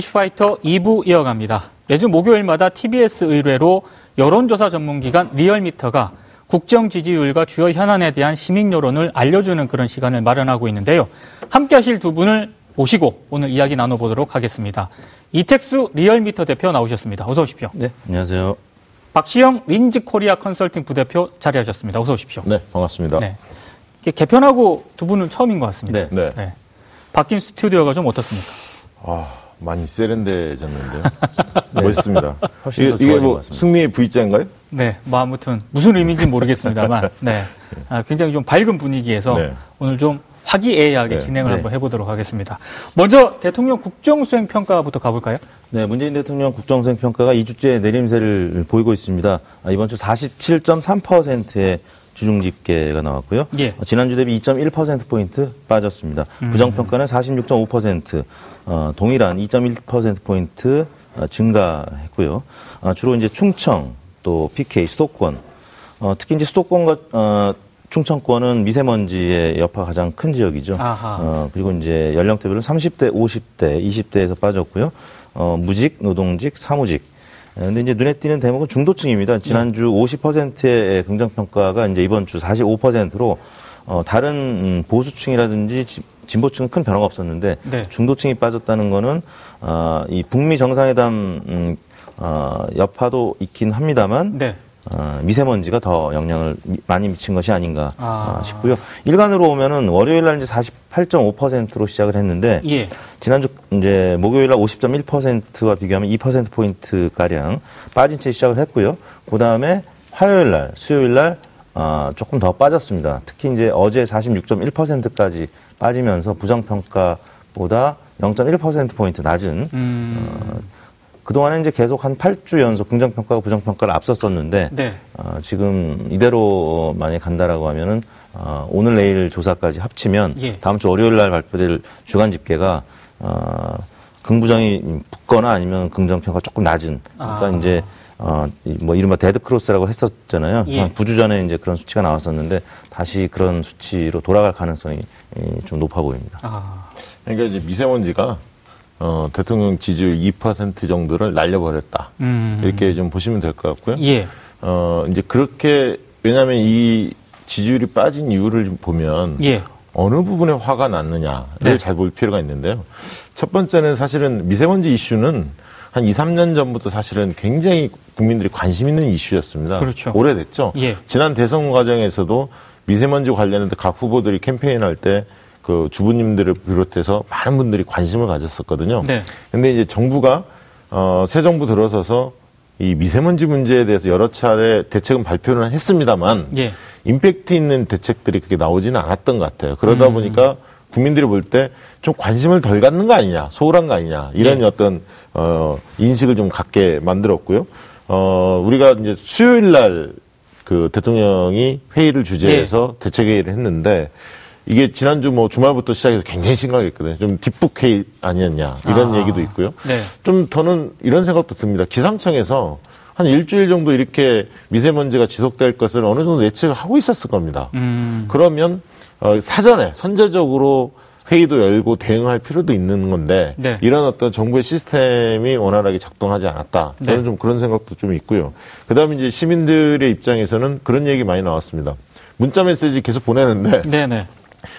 이슈파이터 2부 이어갑니다. 매주 목요일마다 TBS 의뢰로 여론조사 전문기관 리얼미터가 국정 지지율과 주요 현안에 대한 시민 여론을 알려주는 그런 시간을 마련하고 있는데요. 함께 하실 두 분을 모시고 오늘 이야기 나눠보도록 하겠습니다. 이택수 리얼미터 대표 나오셨습니다. 어서 오십시오. 네, 안녕하세요. 박시영 윈지 코리아 컨설팅 부대표 자리하셨습니다. 어서 오십시오. 네, 반갑습니다. 네. 개편하고 두 분은 처음인 것 같습니다. 네. 네. 네. 바뀐 스튜디오가 좀 어떻습니까? 아, 많이 세련돼졌는데요. 네. 멋있습니다. 이게, 이게 뭐 승리의 V자인가요? 네, 뭐 아무튼 무슨 의미인지 모르겠습니다만, 네, 아, 굉장히 좀 밝은 분위기에서 네. 오늘 좀 화기애애하게 네. 진행을 네. 한번 해보도록 하겠습니다. 먼저 대통령 국정수행 평가부터 가볼까요? 네, 문재인 대통령 국정수행 평가가 2주째 내림세를 보이고 있습니다. 아, 이번 주 47.3%의 주중 집계가 나왔고요. 예. 어, 지난주 대비 2.1%포인트 빠졌습니다. 음. 부정 평가는 46.5%, 어, 동일한 2.1%포인트 어, 증가했고요. 어, 주로 이제 충청, 또 PK, 수도권, 어, 특히 이제 수도권과 어, 충청권은 미세먼지의 여파가 가장 큰 지역이죠. 어, 그리고 이제 연령대별로 30대, 50대, 20대에서 빠졌고요. 어, 무직, 노동직, 사무직. 근데 이제 눈에 띄는 대목은 중도층입니다. 지난주 50%의 긍정평가가 이제 이번 주 45%로 어, 다른 음, 보수층이라든지 진보층은 큰 변화가 없었는데 네. 중도층이 빠졌다는 거는 어, 이 북미 정상회담 음, 어, 여파도 있긴 합니다만 네. 어, 미세먼지가 더 영향을 많이 미친 것이 아닌가 아. 어, 싶고요. 일간으로 보면은 월요일 날 이제 48.5%로 시작을 했는데 예. 지난주 이제 목요일 날 50.1%와 비교하면 2% 포인트 가량 빠진 채 시작을 했고요. 그다음에 화요일 날, 수요일 날 어, 조금 더 빠졌습니다. 특히 이제 어제 46.1%까지 빠지면서 부정평가보다 0.1% 포인트 낮은 음. 어, 그동안에 이제 계속 한 8주 연속 긍정평가가 부정평가를 앞섰었는데 네. 어, 지금 이대로 만약에 간다라고 하면은 어, 오늘 내일 조사까지 합치면 예. 다음 주 월요일 날 발표될 주간 집계가 어, 긍부정이 붙거나 아니면 긍정평가 조금 낮은 그러니까 아. 이제 어, 뭐 이른바 데드크로스라고 했었잖아요. 예. 한 9주 전에 이제 그런 수치가 나왔었는데 다시 그런 수치로 돌아갈 가능성이 좀 높아 보입니다. 아. 그러니까 이제 미세먼지가 어, 대통령 지지율 2% 정도를 날려버렸다. 음. 이렇게 좀 보시면 될 것 같고요. 예. 어, 이제 그렇게, 왜냐하면 이 지지율이 빠진 이유를 좀 보면 예. 어느 부분에 화가 났느냐를 네. 잘볼 필요가 있는데요. 첫 번째는 사실은 미세먼지 이슈는 한 2, 3년 전부터 사실은 굉장히 국민들이 관심 있는 이슈였습니다. 그렇죠. 오래됐죠. 예. 지난 대선 과정에서도 미세먼지 관련해서 각 후보들이 캠페인할 때 그 주부님들을 비롯해서 많은 분들이 관심을 가졌었거든요. 네. 근데 이제 정부가 어, 새 정부 들어서서 이 미세먼지 문제에 대해서 여러 차례 대책은 발표를 했습니다만 예. 임팩트 있는 대책들이 그렇게 나오지는 않았던 것 같아요. 그러다 음. 보니까 국민들이 볼 때 좀 관심을 덜 갖는 거 아니냐, 소홀한 거 아니냐 이런 예. 어떤 어 인식을 좀 갖게 만들었고요. 어 우리가 이제 수요일 날 그 대통령이 회의를 주재해서 예. 대책 회의를 했는데 이게 지난주 뭐 주말부터 시작해서 굉장히 심각했거든요. 좀 뒷북회의 아니었냐 이런 아, 얘기도 있고요. 네. 좀 저는 이런 생각도 듭니다. 기상청에서 한 일주일 정도 이렇게 미세먼지가 지속될 것을 어느 정도 예측을 하고 있었을 겁니다. 음. 그러면 어, 사전에 선제적으로 회의도 열고 대응할 필요도 있는 건데 네. 이런 어떤 정부의 시스템이 원활하게 작동하지 않았다. 저는 네. 좀 그런 생각도 좀 있고요. 그다음에 이제 시민들의 입장에서는 그런 얘기 많이 나왔습니다. 문자 메시지 계속 보내는데 네네. 네.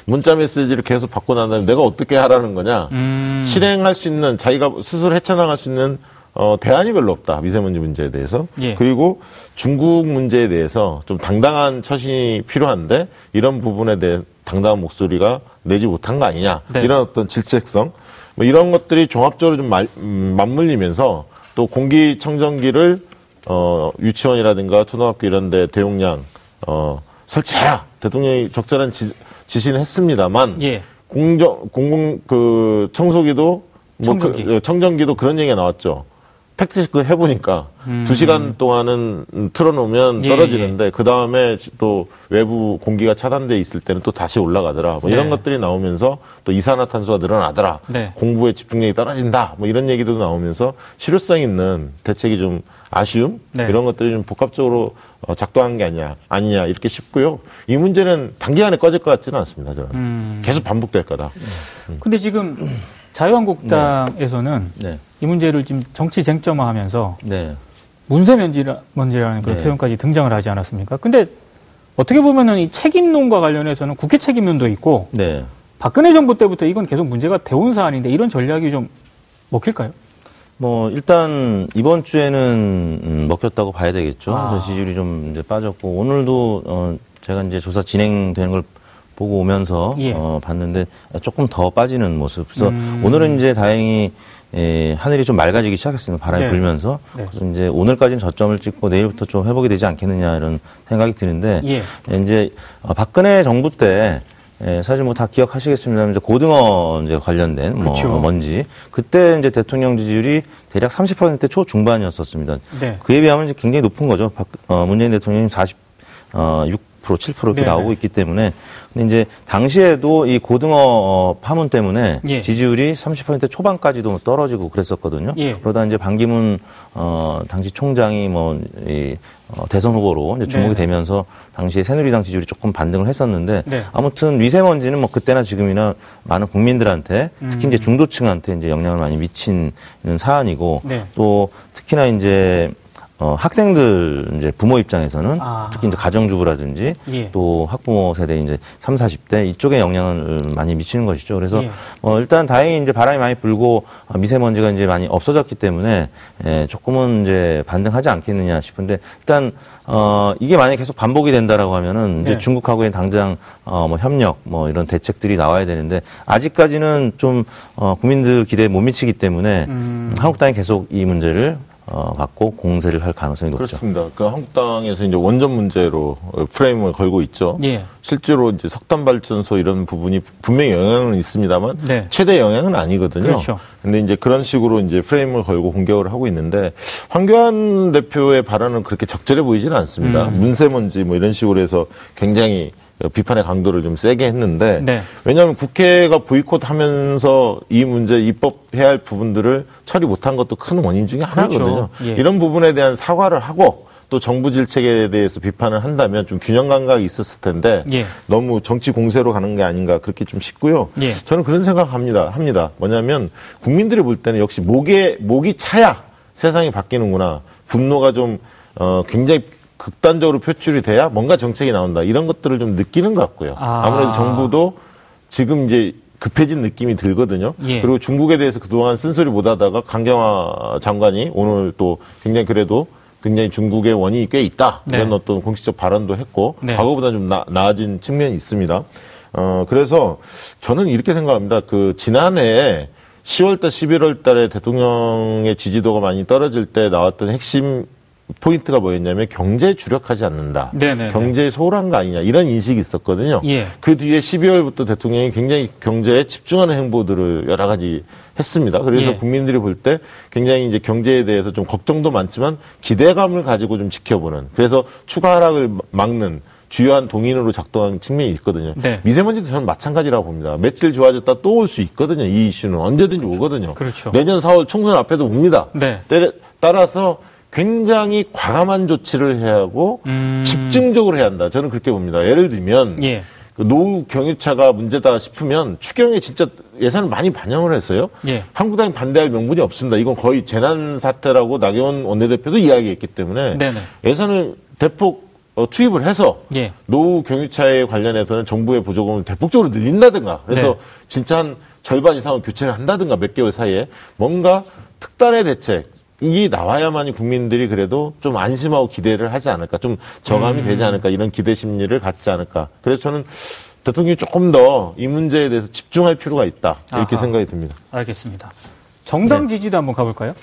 문자 메시지를 계속 받고 난 다음에 내가 어떻게 하라는 거냐. 음. 실행할 수 있는 자기가 스스로 헤쳐나갈 수 있는 어, 대안이 별로 없다. 미세먼지 문제에 대해서. 예. 그리고 중국 문제에 대해서 좀 당당한 처신이 필요한데 이런 부분에 대해 당당한 목소리가 내지 못한 거 아니냐. 네. 이런 어떤 질책성. 뭐 이런 것들이 종합적으로 좀 말, 음, 맞물리면서 또 공기청정기를 어, 유치원이라든가 초등학교 이런 데 대용량 어, 설치해라. 대통령이 적절한 지, 지시는 했습니다만 예. 공정 공공 그 청소기도 뭐 청정기. 그, 청정기도 그런 얘기가 나왔죠. 팩트체크 해보니까 음. 두 시간 동안은 틀어놓으면 예, 떨어지는데 예, 예. 그 다음에 또 외부 공기가 차단돼 있을 때는 또 다시 올라가더라. 뭐 네. 이런 것들이 나오면서 또 이산화탄소가 늘어나더라. 네. 공부의 집중력이 떨어진다. 뭐 이런 얘기도 나오면서 실효성 있는 대책이 좀 아쉬움 네. 이런 것들이 좀 복합적으로 어, 작동한 게 아니냐 아니냐 이렇게 싶고요. 이 문제는 단기간에 꺼질 것 같지는 않습니다. 저는 음. 계속 반복될 거다. 음. 근데 지금 자유한국당에서는 네. 네. 이 문제를 지금 정치 쟁점화하면서 네. 문세 면제라, 면제라는 그런 네. 표현까지 등장을 하지 않았습니까? 근데 어떻게 보면은 이 책임론과 관련해서는 국회 책임론도 있고 네. 박근혜 정부 때부터 이건 계속 문제가 되온 사안인데 이런 전략이 좀 먹힐까요? 뭐 일단 이번 주에는 음, 먹혔다고 봐야 되겠죠. 아. 지지율이 좀 이제 빠졌고 오늘도 어 제가 이제 조사 진행되는 걸 보고 오면서 예. 어 봤는데 조금 더 빠지는 모습. 그래서 음. 오늘은 이제 다행히 예, 하늘이 좀 맑아지기 시작했습니다. 바람이 네. 불면서. 네. 그래서 이제 오늘까지는 저점을 찍고 내일부터 좀 회복이 되지 않겠느냐 이런 생각이 드는데 예. 이제 어, 박근혜 정부 때 예, 사실 뭐 다 기억하시겠습니다만 이제 고등어 이제 관련된 뭐 그쵸. 뭔지 그때 이제 대통령 지지율이 대략 30% 초중반이었었습니다. 네. 그에 비하면 이제 굉장히 높은 거죠. 박, 어, 문재인 대통령이 46 어, 7% 이렇게 네 나오고 있기 때문에 근데 이제 당시에도 이 고등어 어, 파문 때문에 예. 지지율이 30% 초반까지도 떨어지고 그랬었거든요. 예. 그러다 이제 반기문 어 당시 총장이 뭐이 어, 대선 후보로 이제 주목이 네. 되면서 당시에 새누리당 지지율이 조금 반등을 했었는데 네. 아무튼 미세먼지는 뭐 그때나 지금이나 많은 국민들한테 특히 음. 이제 중도층한테 이제 영향을 많이 미치는 사안이고 네. 또 특히나 이제 어, 학생들 이제 부모 입장에서는 아. 특히 이제 가정주부라든지 예. 또 학부모 세대 이제 3, 40대 이쪽에 영향을 많이 미치는 것이죠. 그래서 예. 어, 일단 다행히 이제 바람이 많이 불고 어, 미세먼지가 이제 많이 없어졌기 때문에 예, 조금은 이제 반등하지 않겠느냐 싶은데 일단 어, 이게 만약에 계속 반복이 된다라고 하면은 이제 네. 중국하고의 당장 어, 뭐 협력 뭐 이런 대책들이 나와야 되는데 아직까지는 좀 어, 국민들 기대에 못 미치기 때문에 음. 한국당이 계속 이 문제를 어, 갖고 공세를 할 가능성이 높죠. 그렇습니다. 그 한국당에서 이제 원전 문제로 프레임을 걸고 있죠. 예. 실제로 이제 석탄 발전소 이런 부분이 분명히 영향은 있습니다만 네. 최대 영향은 아니거든요. 그렇죠. 근데 이제 그런 식으로 이제 프레임을 걸고 공격을 하고 있는데 황교안 대표의 발언은 그렇게 적절해 보이지는 않습니다. 음. 문세먼지 뭐 이런 식으로 해서 굉장히 비판의 강도를 좀 세게 했는데 네. 왜냐하면 국회가 보이콧하면서 이 문제 입법해야 할 부분들을 처리 못한 것도 큰 원인 중에 하나거든요. 그렇죠. 예. 이런 부분에 대한 사과를 하고 또 정부 질책에 대해서 비판을 한다면 좀 균형 감각이 있었을 텐데 예. 너무 정치 공세로 가는 게 아닌가 그렇게 좀 싶고요. 예. 저는 그런 생각합니다. 합니다. 뭐냐면 국민들이 볼 때는 역시 목에 목이 차야 세상이 바뀌는구나. 분노가 좀 어, 굉장히 극단적으로 표출이 돼야 뭔가 정책이 나온다. 이런 것들을 좀 느끼는 것 같고요. 아. 무래도 정부도 지금 이제 급해진 느낌이 들거든요. 예. 그리고 중국에 대해서 그동안 쓴소리 못 하다가 강경화 장관이 오늘 또 굉장히 그래도 굉장히 중국의 원인이 꽤 있다. 네. 이런 어떤 공식적 발언도 했고 네. 과거보다 좀 나, 나아진 측면이 있습니다. 어, 그래서 저는 이렇게 생각합니다. 그 지난해 10월달, 11월 달에 대통령의 지지도가 많이 떨어질 때 나왔던 핵심 포인트가 뭐였냐면 경제에 주력하지 않는다. 네네 경제에 소홀한 거 아니냐 이런 인식이 있었거든요. 예. 그 뒤에 12월부터 대통령이 굉장히 경제에 집중하는 행보들을 여러 가지 했습니다. 그래서 예. 국민들이 볼 때 굉장히 이제 경제에 대해서 좀 걱정도 많지만 기대감을 가지고 좀 지켜보는 그래서 추가 하락을 막는 주요한 동인으로 작동한 측면이 있거든요. 네. 미세먼지도 저는 마찬가지라고 봅니다. 며칠 좋아졌다 또 올 수 있거든요. 이 이슈는 언제든지 그렇죠. 오거든요. 그렇죠. 내년 4월 총선 앞에도 옵니다. 네. 따라서 굉장히 과감한 조치를 해야 하고 음... 집중적으로 해야 한다. 저는 그렇게 봅니다. 예를 들면 예. 그 노후 경유차가 문제다 싶으면 추경에 진짜 예산을 많이 반영을 했어요. 예. 한국당이 반대할 명분이 없습니다. 이건 거의 재난 사태라고 나경원 원내대표도 이야기했기 때문에 네네. 예산을 대폭 어, 투입을 해서 예. 노후 경유차에 관련해서는 정부의 보조금을 대폭적으로 늘린다든가 그래서 네. 진짜 한 절반 이상은 교체를 한다든가 몇 개월 사이에 뭔가 특단의 대책 이 나와야만이 국민들이 그래도 좀 안심하고 기대를 하지 않을까, 좀 저감이 음. 되지 않을까, 이런 기대 심리를 갖지 않을까. 그래서 저는 대통령이 조금 더 이 문제에 대해서 집중할 필요가 있다. 이렇게 아하. 생각이 듭니다. 알겠습니다. 정당 네. 지지도 한번 가볼까요?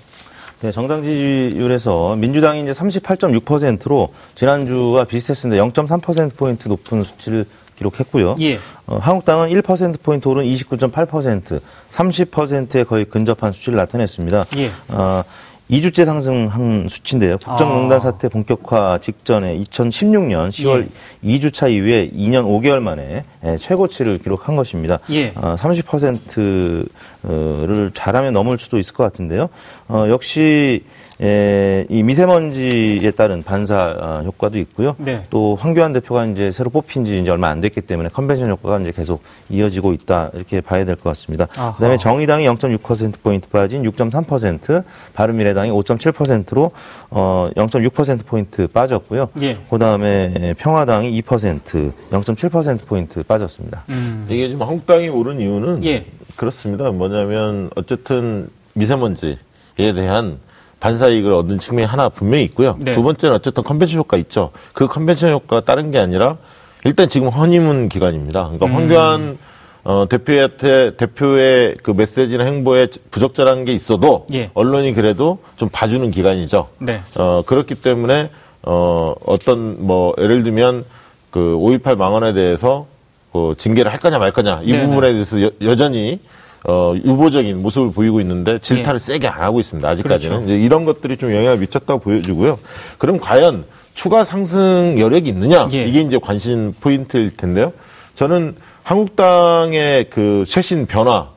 네, 정당 지지율에서 민주당이 이제 38.6%로 지난주가 비슷했습니다. 0.3%포인트 높은 수치를 기록했고요. 예. 어, 한국당은 1%포인트 오른 29.8%, 30%에 거의 근접한 수치를 나타냈습니다. 예. 어, 2주째 상승한 수치인데요. 국정농단 아. 사태 본격화 직전에 2016년 10월 예. 2주차 이후에 2년 5개월 만에 예, 최고치를 기록한 것입니다. 예. 어, 30%를 잘하면 넘을 수도 있을 것 같은데요. 어, 역시 에, 이 미세먼지에 따른 반사 어, 효과도 있고요. 네. 또 황교안 대표가 이제 새로 뽑힌 지 이제 얼마 안 됐기 때문에 컨벤션 효과가 이제 계속 이어지고 있다 이렇게 봐야 될 것 같습니다. 아하. 그다음에 정의당이 0.6% 포인트 빠진 6.3%, 바른미래당이 5.7%로 어 0.6% 포인트 빠졌고요. 예. 그다음에 평화당이 2% 0.7% 포인트 빠졌습니다. 음. 이게 지금 한국당이 오른 이유는 예. 그렇습니다. 뭐냐면 어쨌든 미세먼지에 대한 반사 이익을 얻는 측면이 하나 분명히 있고요. 네. 두 번째는 어쨌든 컨벤션 효과 있죠. 그 컨벤션 효과가 다른 게 아니라 일단 지금 허니문 기간입니다. 그러니까 음. 황교안 어, 대표한테 대표의 그 메시지나 행보에 부적절한 게 있어도 예. 언론이 그래도 좀 봐주는 기간이죠. 네. 어, 그렇기 때문에 어, 어떤 뭐 예를 들면 그 5.18 망언에 대해서 그 징계를 할 거냐 말 거냐 이 네네. 부분에 대해서 여, 여전히 어, 유보적인 모습을 보이고 있는데 질타를 예. 세게 안 하고 있습니다. 아직까지는. 그렇죠. 이런 것들이 좀 영향을 미쳤다고 보여지고요. 그럼 과연 추가 상승 여력이 있느냐? 예. 이게 이제 관심 포인트일 텐데요. 저는 한국당의 그 최신 변화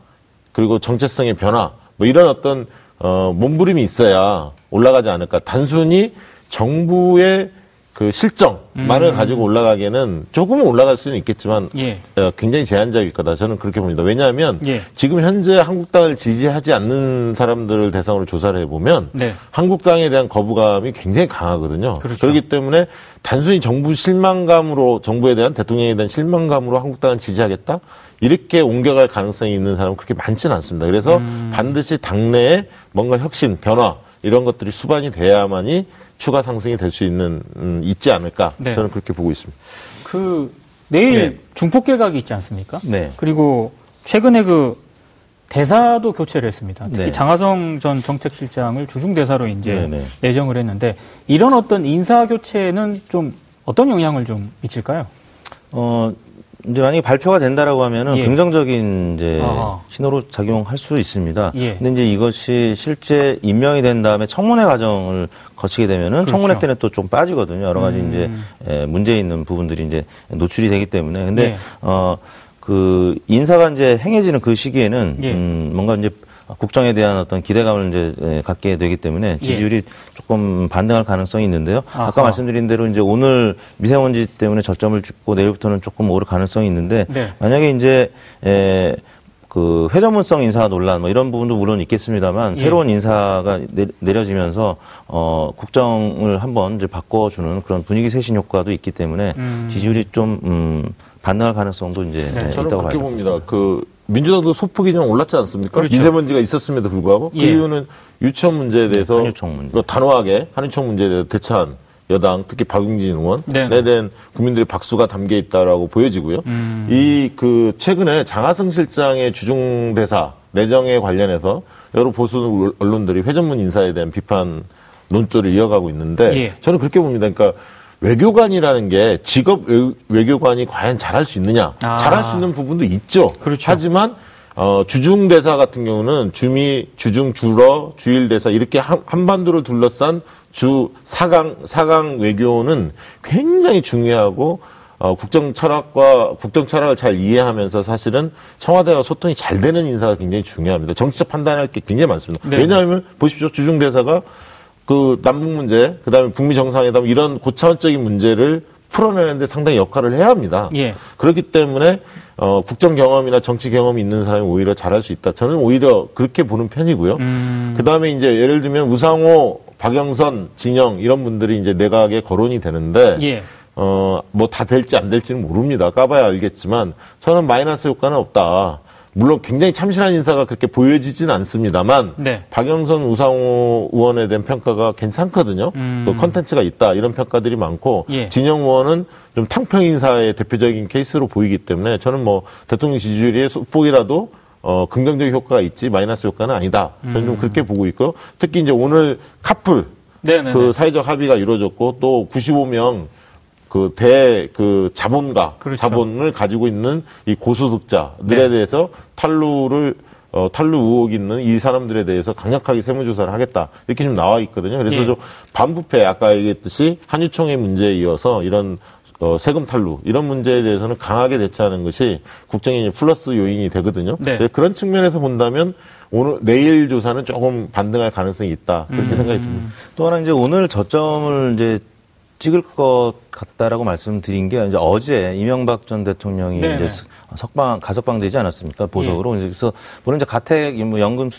그리고 정체성의 변화 뭐 이런 어떤 어, 몸부림이 있어야 올라가지 않을까. 단순히 정부의 그 실정만을 음. 가지고 올라가기에는 조금은 올라갈 수는 있겠지만 예. 어, 굉장히 제한적일 거다. 저는 그렇게 봅니다. 왜냐하면 예. 지금 현재 한국당을 지지하지 않는 사람들을 대상으로 조사를 해보면 네. 한국당에 대한 거부감이 굉장히 강하거든요. 그렇죠. 그렇기 때문에 단순히 정부 실망감으로 정부에 대한 대통령에 대한 실망감으로 한국당을 지지하겠다 이렇게 옮겨갈 가능성이 있는 사람은 그렇게 많지는 않습니다. 그래서 음. 반드시 당내에 뭔가 혁신, 변화 이런 것들이 수반이 돼야만이 추가 상승이 될 수 있는 음, 있지 않을까 네. 저는 그렇게 보고 있습니다. 그 내일 네. 중폭 개각이 있지 않습니까? 네. 그리고 최근에 그 대사도 교체를 했습니다. 특히 네. 장하성 전 정책실장을 주중 대사로 이제 네네. 네. 내정을 했는데 이런 어떤 인사 교체는 좀 어떤 영향을 좀 미칠까요? 어 이제 만약에 발표가 된다라고 하면은 예. 긍정적인 이제 아하. 신호로 작용할 수 있습니다. 예. 근데 이제 이것이 실제 임명이 된 다음에 청문회 과정을 거치게 되면은 그렇죠. 청문회 때는 또 좀 빠지거든요. 여러 가지 음. 이제 문제 있는 부분들이 이제 노출이 되기 때문에 근데 예. 어그 인사가 이제 행해지는 그 시기에는 예. 음 뭔가 이제 국정에 대한 어떤 기대감을 이제 예, 갖게 되기 때문에 예. 지지율이 예. 조금 반등할 가능성이 있는데요. 아하. 아까 말씀드린 대로 이제 오늘 미세먼지 때문에 저점을 찍고 내일부터는 조금 오를 가능성이 있는데 네. 만약에 이제 에, 그 회전문성 인사 논란 뭐 이런 부분도 물론 있겠습니다만 예. 새로운 인사가 내, 려지면서 어 국정을 한번 이제 바꿔주는 그런 분위기 쇄신 효과도 있기 때문에 음. 지지율이 좀 음, 반등할 가능성도 이제 네, 저는 있다고 그렇게 봅니다. 그 민주당도 소폭이 좀 올랐지 않습니까? 그렇죠. 미세먼지가 있었음에도 불구하고 그 예. 그 이유는 유치원 문제에 네, 대해서 한유총 문제. 그 단호하게 한유총 문제에 대해서 대처한 여당 특히 박용진 의원 에 대한 국민들의 박수가 담겨 있다라고 보여지고요. 음. 이그 최근에 장하성 실장의 주중 대사 내정에 관련해서 여러 보수 언론들이 회전문 인사에 대한 비판 논조를 이어가고 있는데 예. 저는 그렇게 봅니다. 그러니까 외교관이라는 게 직업 외교관이 과연 잘할 수 있느냐? 아. 잘할 수 있는 부분도 있죠. 그렇죠. 하지만 어, 주중 대사 같은 경우는 주미, 주중, 주러, 주일 대사 이렇게 한, 한반도를 둘러싼 주 4강 4강 외교는 굉장히 중요하고 어, 국정 철학과 국정 철학을 잘 이해하면서 사실은 청와대와 소통이 잘 되는 인사가 굉장히 중요합니다. 정치적 판단할 게 굉장히 많습니다. 네. 왜냐하면 보십시오. 주중 대사가 그 남북 문제, 그다음에 북미 정상회담 이런 고차원적인 문제를 풀어내는데 상당히 역할을 해야 합니다. 예. 그렇기 때문에 어, 국정 경험이나 정치 경험이 있는 사람이 오히려 잘할 수 있다. 저는 오히려 그렇게 보는 편이고요. 음. 그다음에 이제 예를 들면 우상호, 박영선, 진영 이런 분들이 이제 내각에 거론이 되는데 예. 어, 뭐 다 될지 안 될지는 모릅니다. 까봐야 알겠지만 저는 마이너스 효과는 없다. 물론 굉장히 참신한 인사가 그렇게 보여지지는 않습니다만 네. 박영선 우상호 의원에 대한 평가가 괜찮거든요. 음. 그 컨텐츠가 있다 이런 평가들이 많고 예. 진영 의원은 좀 탕평 인사의 대표적인 케이스로 보이기 때문에 저는 뭐 대통령 지지율이 소폭이라도 어, 긍정적 효과가 있지 마이너스 효과는 아니다. 저는 음. 좀 그렇게 보고 있고 특히 이제 오늘 카풀 네네네. 그 사회적 합의가 이루어졌고 또 95명 그 대, 그 자본가, 그렇죠. 자본을 가지고 있는 이 고소득자들에 네. 대해서 탈루를 어, 탄루 의혹 있는 이 사람들에 대해서 강력하게 세무조사를 하겠다. 이렇게 좀 나와 있거든요. 그래서 예. 좀 반부패, 아까 얘기했듯이 한유총의 문제에 이어서 이런 어, 세금 탈루 이런 문제에 대해서는 강하게 대처하는 것이 국정의 플러스 요인이 되거든요. 네. 네, 그런 측면에서 본다면 오늘 내일 조사는 조금 반등할 가능성이 있다 그렇게 음. 생각이 듭니다. 또 하나 이제 오늘 저점을 이제 찍을 것 같다라고 말씀드린 게 이제 어제 이명박 전 대통령이 네네. 이제 석방 가석방 되지 않았습니까 보석으로 예. 그래서 물론 이제 가택 뭐 연금에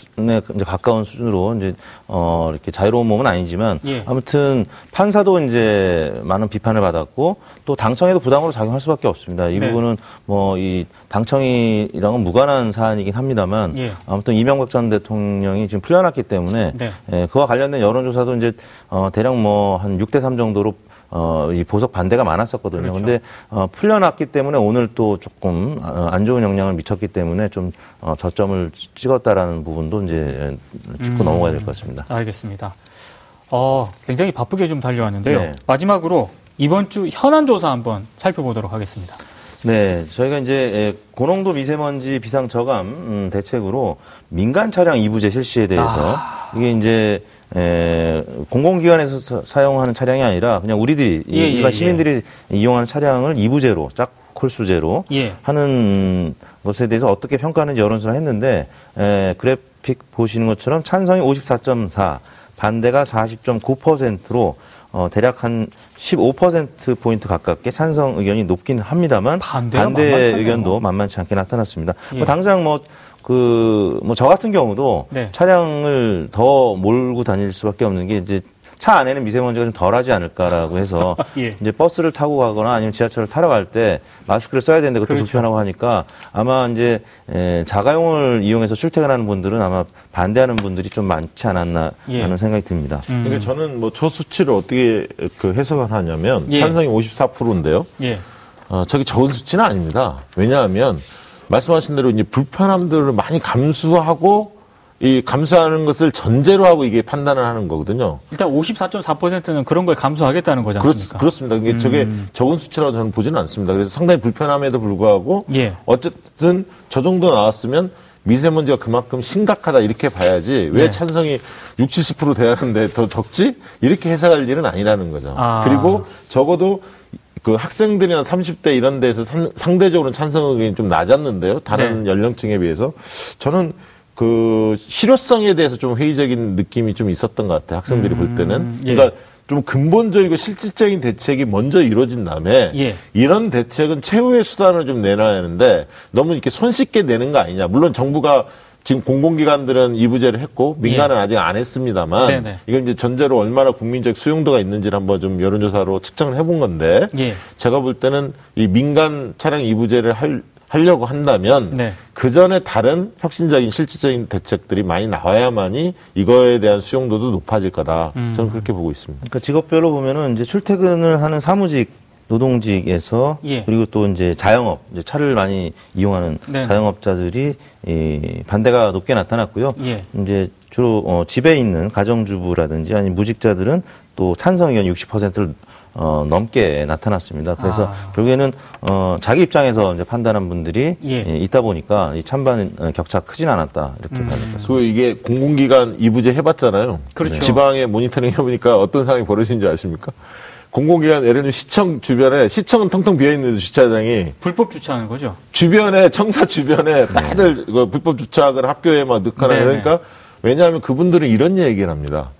이제 가까운 수준으로 이제 어 이렇게 자유로운 몸은 아니지만 예. 아무튼 판사도 이제 많은 비판을 받았고 또 당청에도 부담으로 작용할 수밖에 없습니다. 이 네. 부분은 뭐 이 당청이랑은 무관한 사안이긴 합니다만 예. 아무튼 이명박 전 대통령이 지금 풀려났기 때문에 네. 예, 그와 관련된 여론조사도 이제 어 대략 뭐 한 6대 3 정도로 어, 이 보석 반대가 많았었거든요. 그렇죠. 근데 어, 풀려났기 때문에 오늘 또 조금 어, 안 좋은 영향을 미쳤기 때문에 좀 어, 저점을 찍었다라는 부분도 이제 짚고 음, 넘어가야 될 것 같습니다. 알겠습니다. 어, 굉장히 바쁘게 좀 달려왔는데요. 네. 마지막으로 이번 주 현안 조사 한번 살펴보도록 하겠습니다. 네, 저희가 이제 예, 고농도 미세먼지 비상 저감 음, 대책으로 민간 차량 이부제 실시에 대해서 아... 이게 이제 에, 공공기관에서 사, 용하는 차량이 아니라 그냥 우리들이 예, 일반 예, 시민들이 예. 이용하는 차량을 이부제로 짝콜수제로 예. 하는 것에 대해서 어떻게 평가하는지 여론조사를 했는데 에, 그래픽 보시는 것처럼 찬성이 54.4, 반대가 40.9%로 어, 대략 한 15% 포인트 가깝게 찬성 의견이 높긴 합니다만 반대 의견도 만만치 않게 나타났습니다. 뭐 예. 뭐 당장 뭐 그 뭐 저 같은 경우도 네. 차량을 더 몰고 다닐 수밖에 없는 게 이제 차 안에는 미세먼지가 좀 덜하지 않을까라고 해서 예. 이제 버스를 타고 가거나 아니면 지하철을 타러 갈 때 마스크를 써야 되는데 그것도 그렇죠. 불편하고 하니까 아마 이제 에, 자가용을 이용해서 출퇴근하는 분들은 아마 반대하는 분들이 좀 많지 않았나 예. 하는 생각이 듭니다. 음. 그러니까 저는 뭐 저 수치를 어떻게 그 해석을 하냐면 예. 찬성이 54%인데요. 예. 어, 저기 적은 수치는 아닙니다. 왜냐하면 말씀하신 대로 이제 불편함들을 많이 감수하고 이 감수하는 것을 전제로 하고 이게 판단을 하는 거거든요. 일단 54.4%는 그런 걸 감수하겠다는 거지 않습니까? 그렇, 습니다 이게 음. 저게 적은 수치라고 저는 보지는 않습니다. 그래서 상당히 불편함에도 불구하고 예. 어쨌든 저 정도 나왔으면 미세먼지가 그만큼 심각하다 이렇게 봐야지 왜 네. 찬성이 60, 70% 돼야 하는데 더 적지? 이렇게 해석할 일은 아니라는 거죠. 아. 그리고 적어도 그 학생들이나 30대 이런 데서 상, 상대적으로 찬성 의견이 좀 낮았는데요. 다른 네. 연령층에 비해서 저는 그 실효성에 대해서 좀 회의적인 느낌이 좀 있었던 것 같아요. 학생들이 음, 볼 때는. 예. 그러니까 좀 근본적이고 실질적인 대책이 먼저 이루어진 다음에 예. 이런 대책은 최후의 수단을 좀 내놔야 하는데 너무 이렇게 손쉽게 내는 거 아니냐. 물론 정부가 지금 공공기관들은 이부제를 했고 민간은 예. 아직 안 했습니다만 네네. 이건 이제 전제로 얼마나 국민적 수용도가 있는지를 한번 좀 여론조사로 측정을 해본 건데 예. 제가 볼 때는 이 민간 차량 이부제를 할 하려고 한다면 네. 그 전에 다른 혁신적인 실질적인 대책들이 많이 나와야만이 이거에 대한 수용도도 높아질 거다. 음. 저는 그렇게 보고 있습니다. 그러니까 직업별로 보면은 이제 출퇴근을 하는 사무직 노동직에서 예. 그리고 또 이제 자영업, 이제 차를 많이 이용하는 네 자영업자들이 이 반대가 높게 나타났고요. 예. 이제 주로 어, 집에 있는 가정주부라든지 아니 무직자들은 또 찬성 의견 60%를 어, 넘게 나타났습니다. 그래서 아. 결국에는 어, 자기 입장에서 이제 판단한 분들이 예. 예, 있다 보니까 이 찬반 어, 격차 크진 않았다 이렇게 음. 같습니다. 그 이게 공공기관 이부제 해봤잖아요. 그렇죠. 지방에 모니터링 해보니까 어떤 상황이 벌어진지 아십니까? 공공기관 예를 들면 시청 주변에 시청은 텅텅 비어 있는 주차장이 불법 주차하는 거죠. 주변에 청사 주변에 네. 다들 네. 불법 주차하거나 학교에 막 넣거나 네, 네. 그러니까 왜냐하면 그분들은 이런 얘기를 합니다.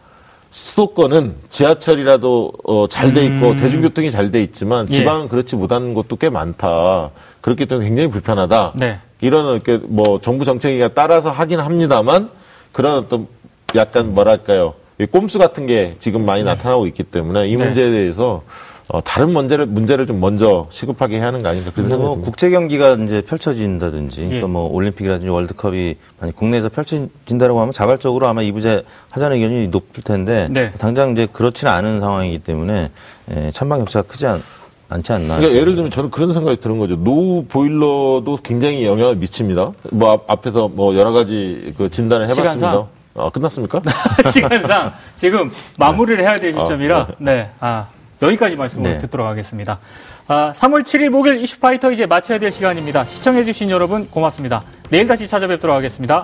수도권은 지하철이라도 어, 잘 돼 있고 음. 대중교통이 잘 돼 있지만 예. 지방은 예. 그렇지 못한 곳도 꽤 많다. 그렇기 때문에 굉장히 불편하다. 네. 이런 이렇게 뭐 정부 정책에 따라서 하긴 합니다만 그런 어떤 약간 뭐랄까요 꼼수 같은 게 지금 많이 네. 나타나고 있기 때문에 이 네. 문제에 대해서 어, 다른 문제를 문제를 좀 먼저 시급하게 해야 하는 거 아닌가 그런 생각이 듭니다. 국제 경기가 이제 펼쳐진다든지, 예. 그러니까 뭐 올림픽이라든지 월드컵이 만약 국내에서 펼쳐진다고 하면 자발적으로 아마 이부제 하자는 의견이 높을 텐데 네. 당장 이제 그렇지는 않은 상황이기 때문에 예, 찬반 격차가 크지 않. 않지 않나. 그러니까 예를 들면 저는 그런 생각이 드는 거죠. 노후 보일러도 굉장히 영향을 미칩니다. 뭐 앞, 에서뭐 여러 가지 그 진단을 해봤습니다. 시간상? 아, 끝났습니까? 시간상 지금 마무리를 해야 될 시점이라 아, 네. 네. 아, 여기까지 말씀을 네. 듣도록 하겠습니다. 아, 3월 7일 목요일 이슈파이터 이제 마쳐야 될 시간입니다. 시청해주신 여러분 고맙습니다. 내일 다시 찾아뵙도록 하겠습니다.